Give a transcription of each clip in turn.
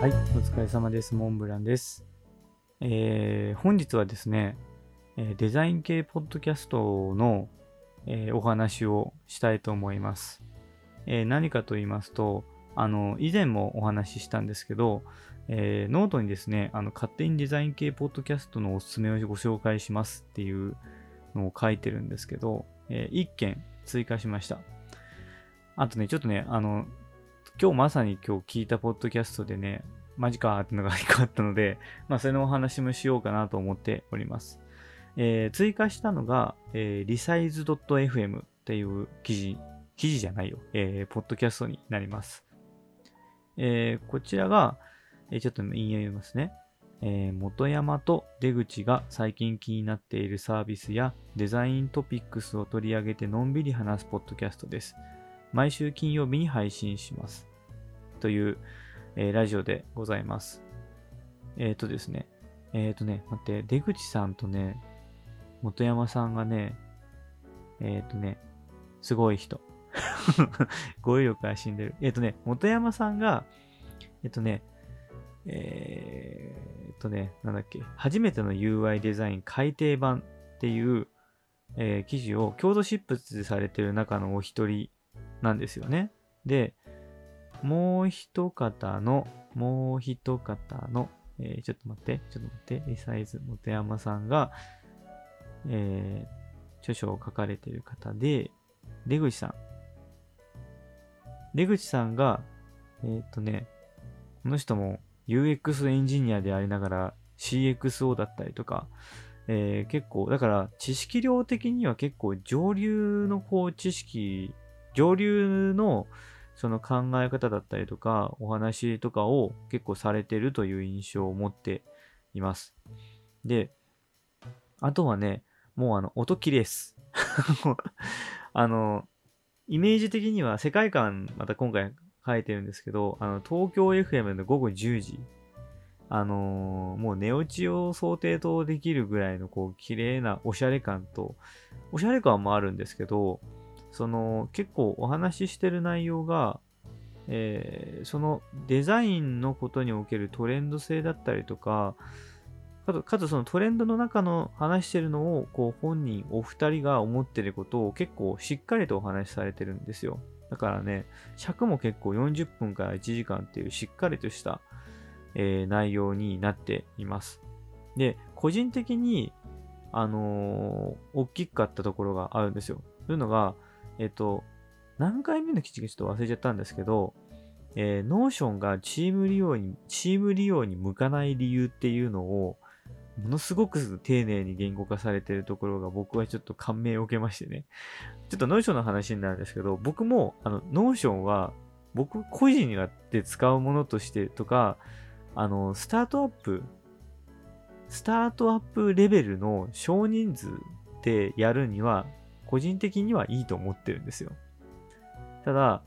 はい、お疲れ様です。モンブランです。えー本日はですね、デザイン系ポッドキャストの、えーお話をしたいと思います。えー何かと言いますと、あの、以前もお話ししたんですけど、えーノートにですね、あの、勝手にデザイン系ポッドキャストのおすすめをご紹介しますっていうのを書いてるんですけど、え1件追加しました。あとね、ちょっとね、あの、今日まさに今日聞いたポッドキャストでね、マジかーってのが一個あったので、まあそのお話もしようかなと思っております。えー追加したのが、えー、resize.fm っていう記事、記事じゃないよ、えーポッドキャストになります。えーこちらが、えーちょっと引用読みますね。えー元山と出口が最近気になっているサービスやデザイントピックスを取り上げてのんびり話すポッドキャストです。毎週金曜日に配信します。という、えーラジオでございます。えっ、とですね。えっ、とね、待って、出口さんとね、元山さんがね、えっ、とね、すごい人。語彙力が死んでる。えっ、とね、元山さんが、えっ、とね、えっ、とね、なんだっけ、初めての UI デザイン改訂版っていう、えー記事を共同執筆されてる中のお一人なんですよね。で、もう一方の、もう一方の、えーちょっと待って、ちょっと待って、リサイズ本山さんが、えー著書を書かれている方で、出口さん。出口さんが、えーっとね、この人も UX エンジニアでありながら CXO だったりとか、えー結構、だから知識量的には結構上流のこう知識、上流のその考え方だったりとか、お話とかを結構されてるという印象を持っています。で、あとはね、もうあの、音綺麗です。あの、イメージ的には世界観、また今回書いてるんですけど、あの、東京 FM の午後10時、あのーもう寝落ちを想定とできるぐらいのこう綺麗なおしゃれ感と、おしゃれ感もあるんですけど、その結構お話ししてる内容が、えーそのデザインのことにおけるトレンド性だったりとか、かつかつそのトレンドの中の話してるのをこう本人お二人が思ってることを結構しっかりとお話しされてるんですよ。だからね、尺も結構40分から1時間っていうしっかりとした、えー内容になっています。で、個人的に、あのー大きかったところがあるんですよ。というのが、えっ、と、何回目の記事かちょっと忘れちゃったんですけど、えー、Notion がチーム利用に、チーム利用に向かない理由っていうのを、ものすごく丁寧に言語化されてるところが僕はちょっと感銘を受けましてね。ちょっと Notion の話になるんですけど、僕も、あの、Notion は、僕個人で使うものとしてとか、あの、スタートアップ、スタートアップレベルの少人数でやるには、個人的にはいいと思ってるんですよ。ただ、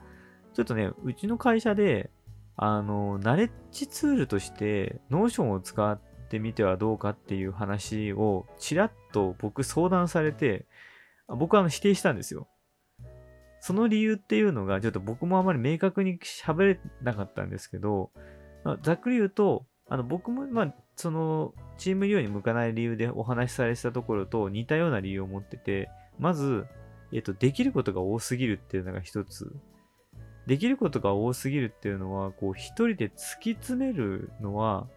ちょっとね、うちの会社で、あの、ナレッジツールとして、ノーションを使ってみてはどうかっていう話を、ちらっと僕相談されて、僕は否定したんですよ。その理由っていうのが、ちょっと僕もあまり明確に喋れなかったんですけど、ざっくり言うと、あの僕も、まあ、その、チーム利用に向かない理由でお話しされてたところと似たような理由を持ってて、まず、えっと、できることが多すぎるっていうのが一つ。できることが多すぎるっていうのは、こう、一人で突き詰めるのは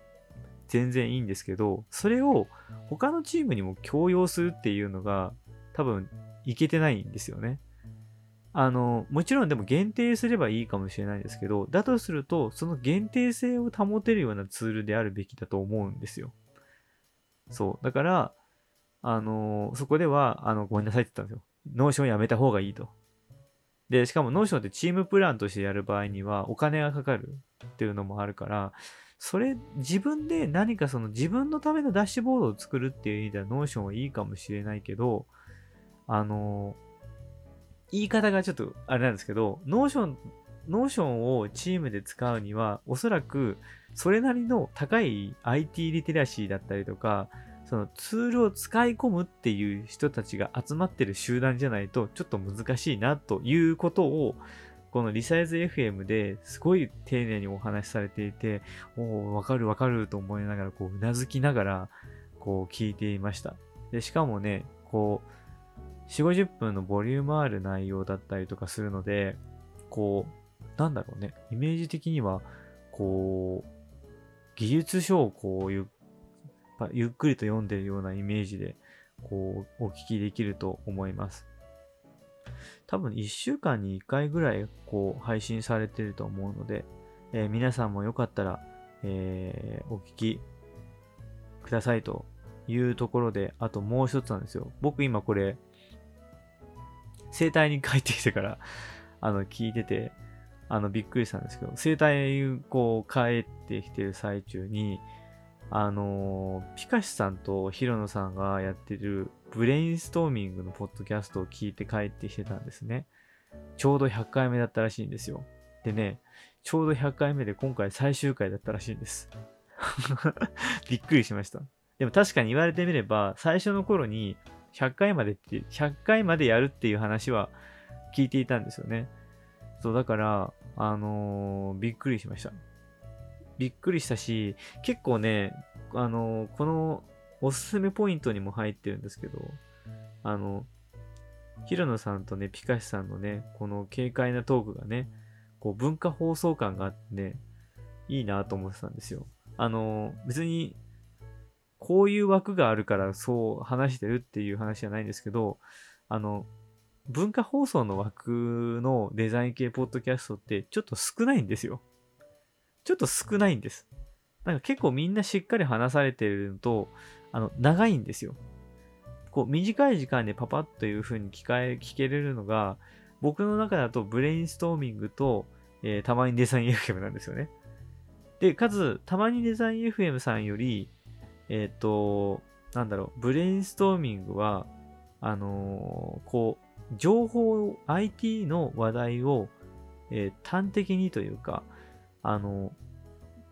全然いいんですけど、それを他のチームにも強要するっていうのが、多分、いけてないんですよね。あの、もちろんでも限定すればいいかもしれないですけど、だとすると、その限定性を保てるようなツールであるべきだと思うんですよ。そう。だから、あのそこでは、あの、ごめんなさいって言ったんですよ。ノーションやめた方がいいと。で、しかもノーションってチームプランとしてやる場合にはお金がかかるっていうのもあるから、それ、自分で何かその自分のためのダッシュボードを作るっていう意味ではノーションはいいかもしれないけど、あの言い方がちょっとあれなんですけど、ノーション、ノーションをチームで使うには、おそらくそれなりの高い IT リテラシーだったりとか、そのツールを使い込むっていう人たちが集まってる集団じゃないとちょっと難しいなということを、このリサイズ FM ですごい丁寧にお話しされていて、おお、わかるわかると思いながら、こう、うなずきながら、こう、聞いていました。で、しかもね、こう、4、50分のボリュームある内容だったりとかするので、こう、なんだろうね、イメージ的には、こう、技術書をこうゆゆっくりと読んでるようなイメージで、こう、お聞きできると思います。多分1週間に1回ぐらい、こう、配信されてると思うので、えー、皆さんもよかったら、えー、お聞きくださいというところで、あともう一つなんですよ。僕今これ、生体に帰ってきてからあの、聞いてて、あの、びっくりしたんですけど、生体、こう、帰ってきてる最中に、あのー、ピカシさんとヒロノさんがやってるブレインストーミングのポッドキャストを聞いて帰ってきてたんですね。ちょうど100回目だったらしいんですよ。でね、ちょうど100回目で今回最終回だったらしいんです。びっくりしました。でも確かに言われてみれば、最初の頃に100回までって、100回までやるっていう話は聞いていたんですよね。そう、だから、あのー、びっくりしました。びっくりしたし、結構ね、あの、このおすすめポイントにも入ってるんですけど、あの、平野さんとね、ピカシさんのね、この軽快なトークがね、こう文化放送感があってね、いいなと思ってたんですよ。あの、別に、こういう枠があるからそう話してるっていう話じゃないんですけど、あの、文化放送の枠のデザイン系ポッドキャストってちょっと少ないんですよ。ちょっと少ないんです。なんか結構みんなしっかり話されてるのと、あの、長いんですよ。こう、短い時間でパパッという風に聞かえ、聞けれるのが、僕の中だとブレインストーミングと、えー、たまにデザイン FM なんですよね。で、かつ、たまにデザイン FM さんより、えっ、ー、と、なんだろう、ブレインストーミングは、あのー、こう、情報、IT の話題を、えー、端的にというか、あの、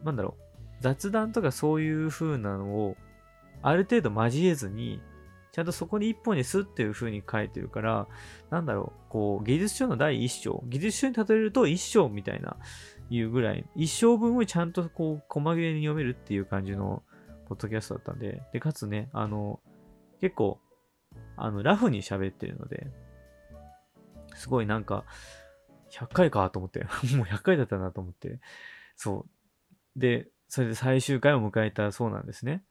なんだろう、雑談とかそういう風なのを、ある程度交えずに、ちゃんとそこに一本にすっていう風に書いてるから、なんだろう、こう、技術書の第一章、技術書に例えると一章みたいな、いうぐらい、一章分をちゃんとこう、細切れに読めるっていう感じの、ポッドキャストだったんで、で、かつね、あの、結構、あの、ラフに喋ってるので、すごいなんか、100回かと思って、もう100回だったなと思って、そう。で、それで最終回を迎えたそうなんですね。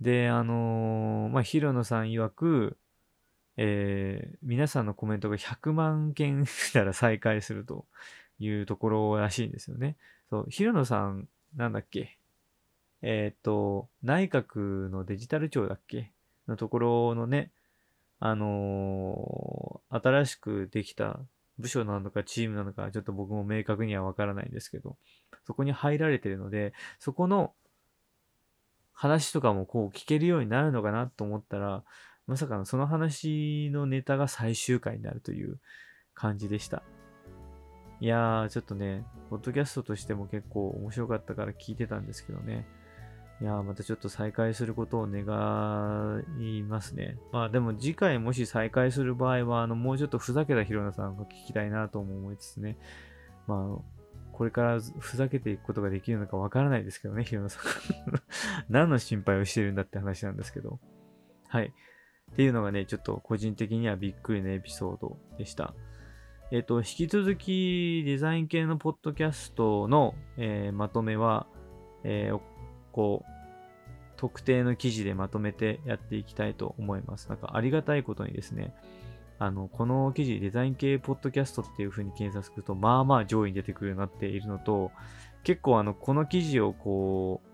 で、あのー、まあ、広野さん曰く、えー、皆さんのコメントが100万件したら再開するというところらしいんですよね。そう、広野さん、なんだっけ？えっ、と、内閣のデジタル庁だっけ？のところのね、あのー、新しくできた部署なのかチームなのか、ちょっと僕も明確にはわからないんですけど、そこに入られてるので、そこの話とかもこう聞けるようになるのかなと思ったら、まさかのその話のネタが最終回になるという感じでした。いやー、ちょっとね、ポッドキャストとしても結構面白かったから聞いてたんですけどね。いやまたちょっと再開することを願いますね。まあでも次回もし再開する場合は、あの、もうちょっとふざけたヒロナさんが聞きたいなとも思いつつね。まあ、これからふざけていくことができるのかわからないですけどね、ヒロナさん。何の心配をしてるんだって話なんですけど。はい。っていうのがね、ちょっと個人的にはびっくりなエピソードでした。えっ、と、引き続きデザイン系のポッドキャストの、えー、まとめは、えー、こう、特定の記事でまとめてやっていきたいと思います。なんかありがたいことにですね、あの、この記事、デザイン系ポッドキャストっていう風に検索すると、まあまあ上位に出てくるようになっているのと、結構あの、この記事をこう、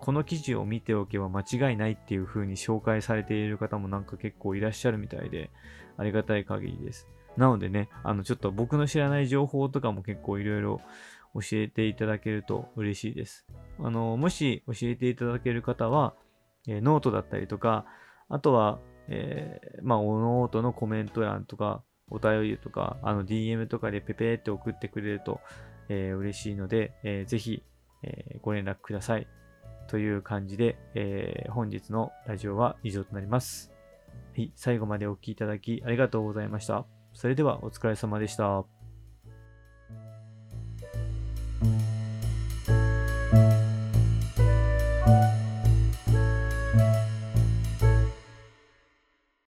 この記事を見ておけば間違いないっていう風に紹介されている方もなんか結構いらっしゃるみたいで、ありがたい限りです。なのでね、あの、ちょっと僕の知らない情報とかも結構いろいろ教えていただけると嬉しいです。あの、もし教えていただける方は、え、ノートだったりとか、あとは、えー、まあ、おノートのコメント欄とか、お便りとか、あの、DM とかでペペって送ってくれると、えー、嬉しいので、えー、ぜひ、えー、ご連絡ください。という感じで、えー、本日のラジオは以上となります。はい、最後までお聴きいただきありがとうございました。それではお疲れ様でした。